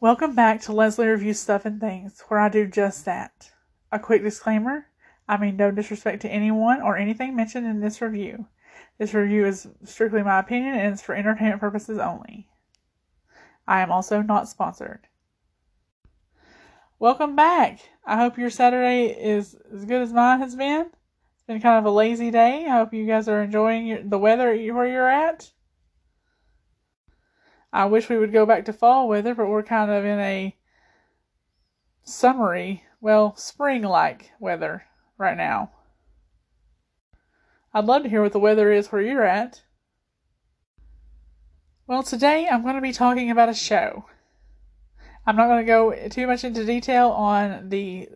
Welcome back to Leslie Reviews Stuff and Things, where I do just that. A quick disclaimer I mean no disrespect to anyone or anything mentioned in this review. This review is strictly my opinion and it's for entertainment purposes only. I am also not sponsored. Welcome back. I hope your Saturday is as good as mine has been. It's been kind of a lazy day. I hope you guys are enjoying your, the weather where you're at. I wish we would go back to fall weather, but we're kind of in a summery, well, spring like weather right now. I'd love to hear what the weather is where you're at. Well, today I'm going to be talking about a show. I'm not going to go too much into detail on the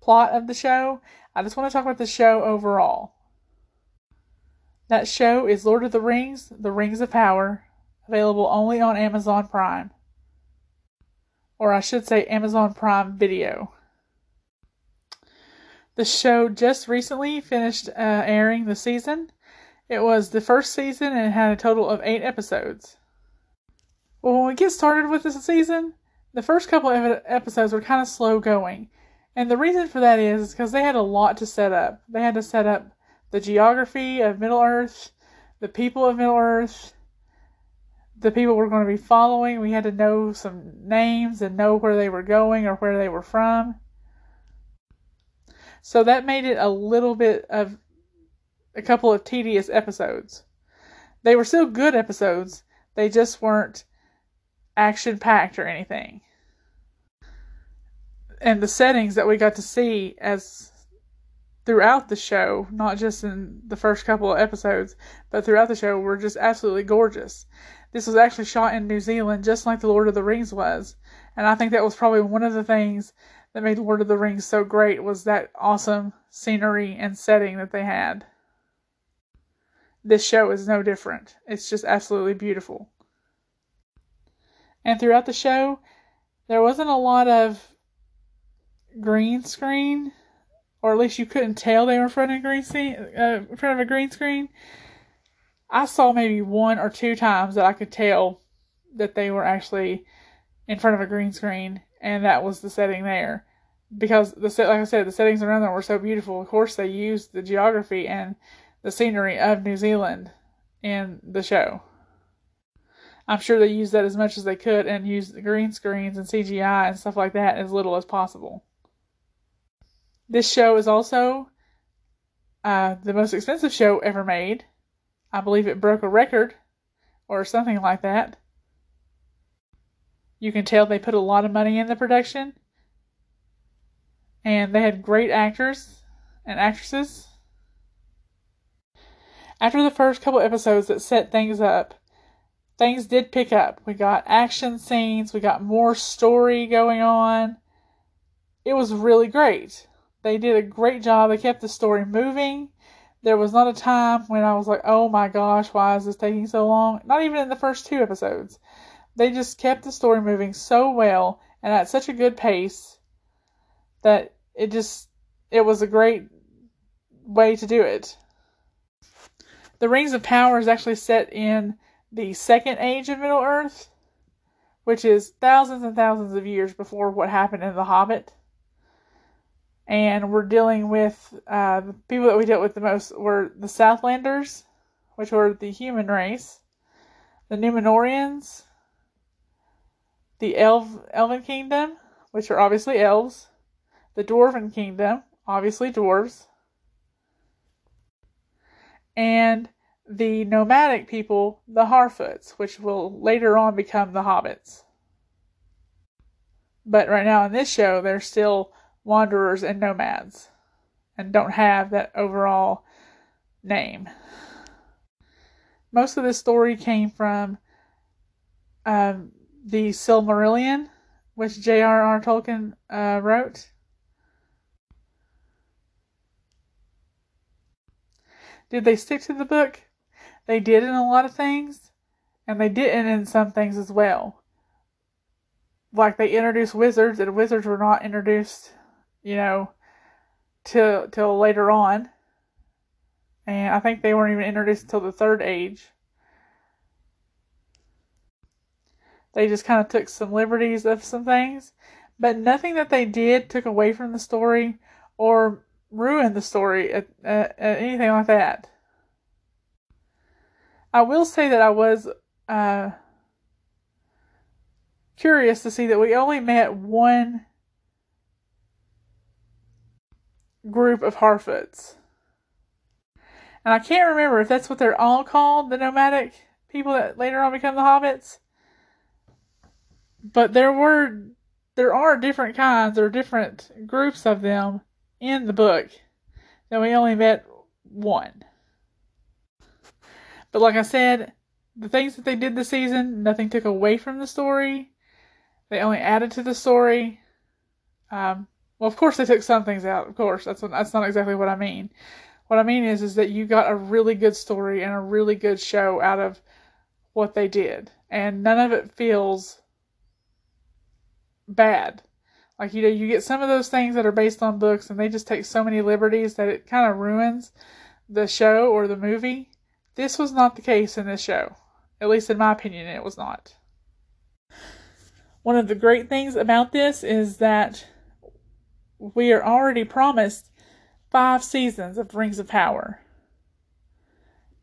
plot of the show. I just want to talk about the show overall. That show is Lord of the Rings, The Rings of Power, available only on Amazon Prime. Or I should say Amazon Prime Video. The show just recently finished uh, airing the season. It was the first season and had a total of eight episodes. Well, when we get started with this season, the first couple of episodes were kind of slow going. And the reason for that is because they had a lot to set up. They had to set up the geography of Middle Earth, the people of Middle Earth, the people we're going to be following. We had to know some names and know where they were going or where they were from. So that made it a little bit of a couple of tedious episodes. They were still good episodes, they just weren't action packed or anything. And the settings that we got to see as throughout the show, not just in the first couple of episodes, but throughout the show, were just absolutely gorgeous. This was actually shot in New Zealand, just like The Lord of the Rings was. And I think that was probably one of the things that made The Lord of the Rings so great was that awesome scenery and setting that they had. This show is no different. It's just absolutely beautiful. And throughout the show, there wasn't a lot of green screen, or at least you couldn't tell they were in front of a green screen. Uh, in front of a green screen. I saw maybe one or two times that I could tell that they were actually in front of a green screen, and that was the setting there because the set, like I said, the settings around them were so beautiful. Of course, they used the geography and the scenery of New Zealand in the show. I'm sure they used that as much as they could and used the green screens and CGI and stuff like that as little as possible. This show is also uh, the most expensive show ever made. I believe it broke a record or something like that. You can tell they put a lot of money in the production and they had great actors and actresses. After the first couple episodes that set things up, things did pick up. We got action scenes, we got more story going on. It was really great. They did a great job. They kept the story moving. There was not a time when I was like, oh my gosh, why is this taking so long? Not even in the first two episodes. They just kept the story moving so well and at such a good pace that it just it was a great way to do it. The Rings of Power is actually set in the second age of Middle Earth, which is thousands and thousands of years before what happened in The Hobbit. And we're dealing with uh, the people that we dealt with the most were the Southlanders, which were the human race, the Numenoreans, the Elf Elven Kingdom, which are obviously elves, the Dwarven Kingdom, obviously dwarves, and the nomadic people, the Harfoots, which will later on become the Hobbits. But right now in this show, they're still wanderers and nomads and don't have that overall name. Most of this story came from um, the Silmarillion, which J.R.R. Tolkien uh, wrote. Did they stick to the book? They did in a lot of things, and they didn't in some things as well. Like they introduced wizards, and wizards were not introduced, you know, till till later on. And I think they weren't even introduced until the third age. They just kind of took some liberties of some things, but nothing that they did took away from the story or ruined the story at, at, at anything like that. I will say that I was uh, curious to see that we only met one group of Harfoots. And I can't remember if that's what they're all called, the nomadic people that later on become the hobbits. But there were there are different kinds or different groups of them in the book. And we only met one. But like I said, the things that they did this season, nothing took away from the story. They only added to the story. Um, well, of course they took some things out. Of course, that's that's not exactly what I mean. What I mean is is that you got a really good story and a really good show out of what they did, and none of it feels bad. Like you know, you get some of those things that are based on books, and they just take so many liberties that it kind of ruins the show or the movie. This was not the case in this show. At least in my opinion, it was not. One of the great things about this is that we are already promised five seasons of Rings of Power.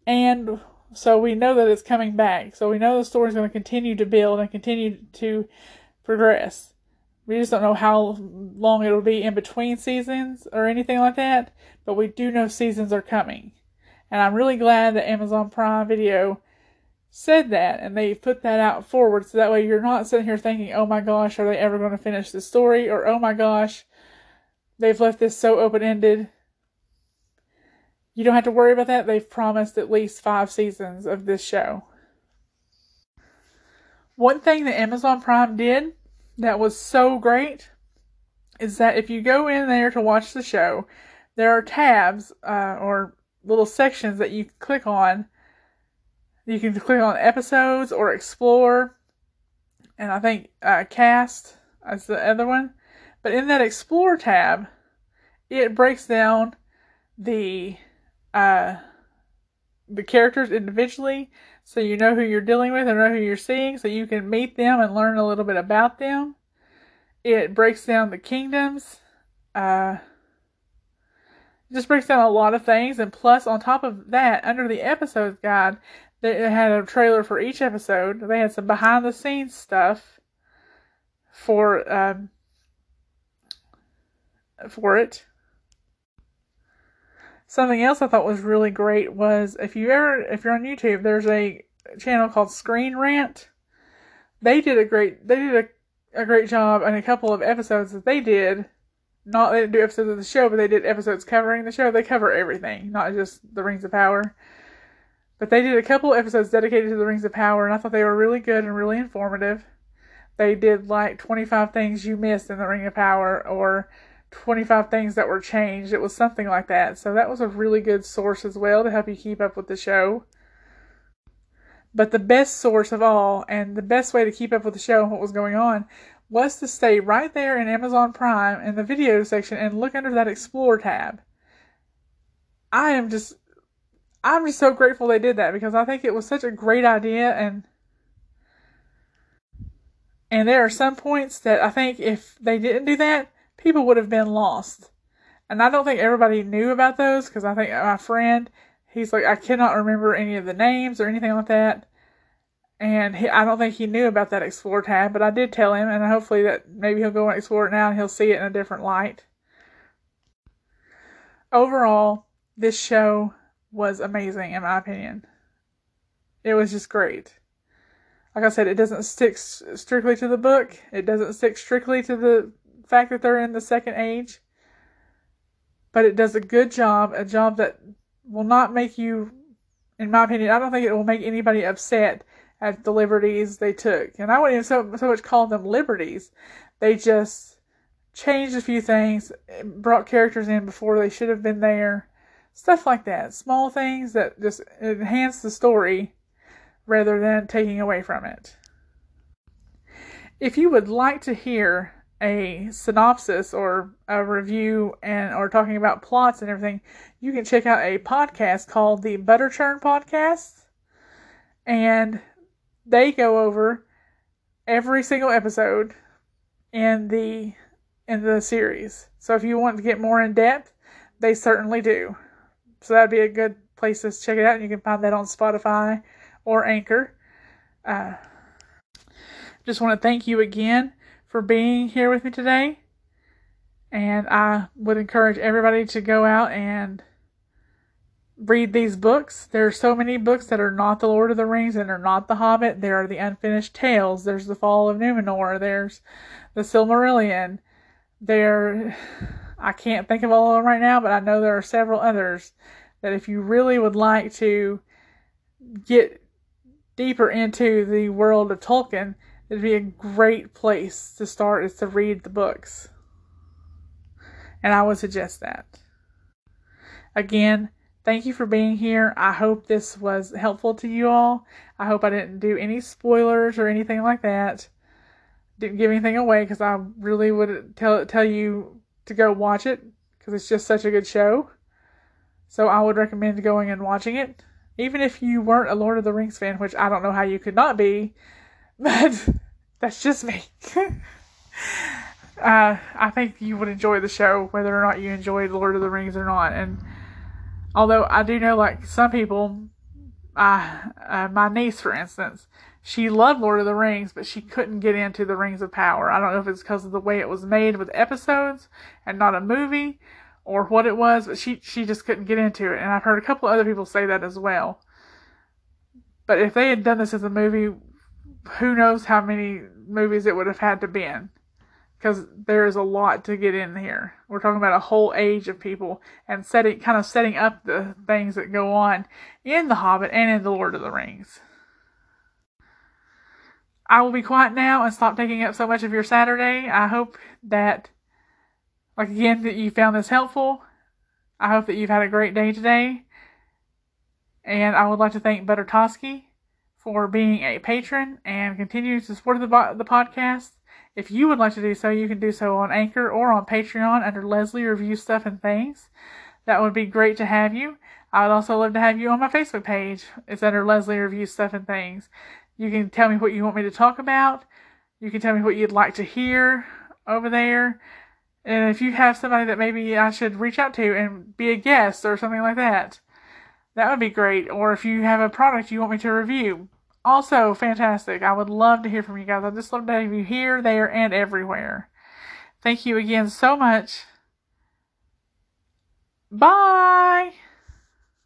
And so we know that it's coming back. So we know the story is going to continue to build and continue to progress. We just don't know how long it'll be in between seasons or anything like that, but we do know seasons are coming. And I'm really glad that Amazon Prime Video said that and they put that out forward so that way you're not sitting here thinking, oh my gosh, are they ever going to finish the story? Or oh my gosh, they've left this so open ended. You don't have to worry about that. They've promised at least five seasons of this show. One thing that Amazon Prime did that was so great is that if you go in there to watch the show, there are tabs uh, or little sections that you click on. You can click on episodes or explore, and I think uh, cast as the other one. But in that explore tab, it breaks down the uh, the characters individually so you know who you're dealing with and know who you're seeing so you can meet them and learn a little bit about them. It breaks down the kingdoms. Uh, just breaks down a lot of things and plus on top of that under the episodes guide they had a trailer for each episode. They had some behind the scenes stuff for um, for it. Something else I thought was really great was if you ever if you're on YouTube, there's a channel called Screen Rant. They did a great they did a, a great job on a couple of episodes that they did. Not they didn't do episodes of the show, but they did episodes covering the show. They cover everything, not just the Rings of Power. But they did a couple episodes dedicated to the Rings of Power, and I thought they were really good and really informative. They did like 25 things you missed in the Ring of Power, or 25 things that were changed. It was something like that. So that was a really good source as well to help you keep up with the show. But the best source of all, and the best way to keep up with the show and what was going on, was to stay right there in Amazon Prime in the video section and look under that Explore tab. I am just, I'm just so grateful they did that because I think it was such a great idea and and there are some points that I think if they didn't do that, people would have been lost. And I don't think everybody knew about those because I think my friend, he's like, I cannot remember any of the names or anything like that. And he, I don't think he knew about that explore tab, but I did tell him, and hopefully that maybe he'll go and explore it now and he'll see it in a different light. Overall, this show was amazing in my opinion. It was just great. Like I said, it doesn't stick strictly to the book. It doesn't stick strictly to the fact that they're in the second age, but it does a good job, a job that will not make you, in my opinion, I don't think it will make anybody upset at the liberties they took. And I wouldn't even so, so much call them liberties. They just changed a few things, brought characters in before they should have been there, stuff like that. Small things that just enhance the story rather than taking away from it. If you would like to hear a synopsis or a review and or talking about plots and everything, you can check out a podcast called the Butter Churn Podcast. And they go over every single episode in the in the series. So if you want to get more in depth, they certainly do. So that'd be a good place to check it out. And you can find that on Spotify or Anchor. Uh, just want to thank you again for being here with me today. And I would encourage everybody to go out and read these books. There are so many books that are not The Lord of the Rings and are not The Hobbit. There are the Unfinished Tales. There's The Fall of Numenor. There's The Silmarillion. There, I can't think of all of them right now, but I know there are several others that if you really would like to get deeper into the world of Tolkien, it'd be a great place to start is to read the books. And I would suggest that. Again, thank you for being here. I hope this was helpful to you all. I hope I didn't do any spoilers or anything like that. Didn't give anything away because I really would tell tell you to go watch it because it's just such a good show. So I would recommend going and watching it, even if you weren't a Lord of the Rings fan, which I don't know how you could not be, but that's just me. uh, I think you would enjoy the show whether or not you enjoyed Lord of the Rings or not. And although I do know, like some people, uh, uh, my niece, for instance, she loved Lord of the Rings, but she couldn't get into the Rings of Power. I don't know if it's because of the way it was made with episodes and not a movie, or what it was, but she she just couldn't get into it. And I've heard a couple other people say that as well. But if they had done this as a movie, who knows how many movies it would have had to been because there is a lot to get in here. We're talking about a whole age of people and setting kind of setting up the things that go on in The Hobbit and in The Lord of the Rings. I will be quiet now and stop taking up so much of your Saturday. I hope that like again that you found this helpful. I hope that you've had a great day today. And I would like to thank Butter Toski for being a patron and continuing to support the, the podcast. If you would like to do so, you can do so on Anchor or on Patreon under Leslie Review Stuff and Things. That would be great to have you. I would also love to have you on my Facebook page. It's under Leslie Review Stuff and Things. You can tell me what you want me to talk about. You can tell me what you'd like to hear over there. And if you have somebody that maybe I should reach out to and be a guest or something like that, that would be great. Or if you have a product you want me to review, also fantastic. I would love to hear from you guys. I just love to have you here, there, and everywhere. Thank you again so much. Bye.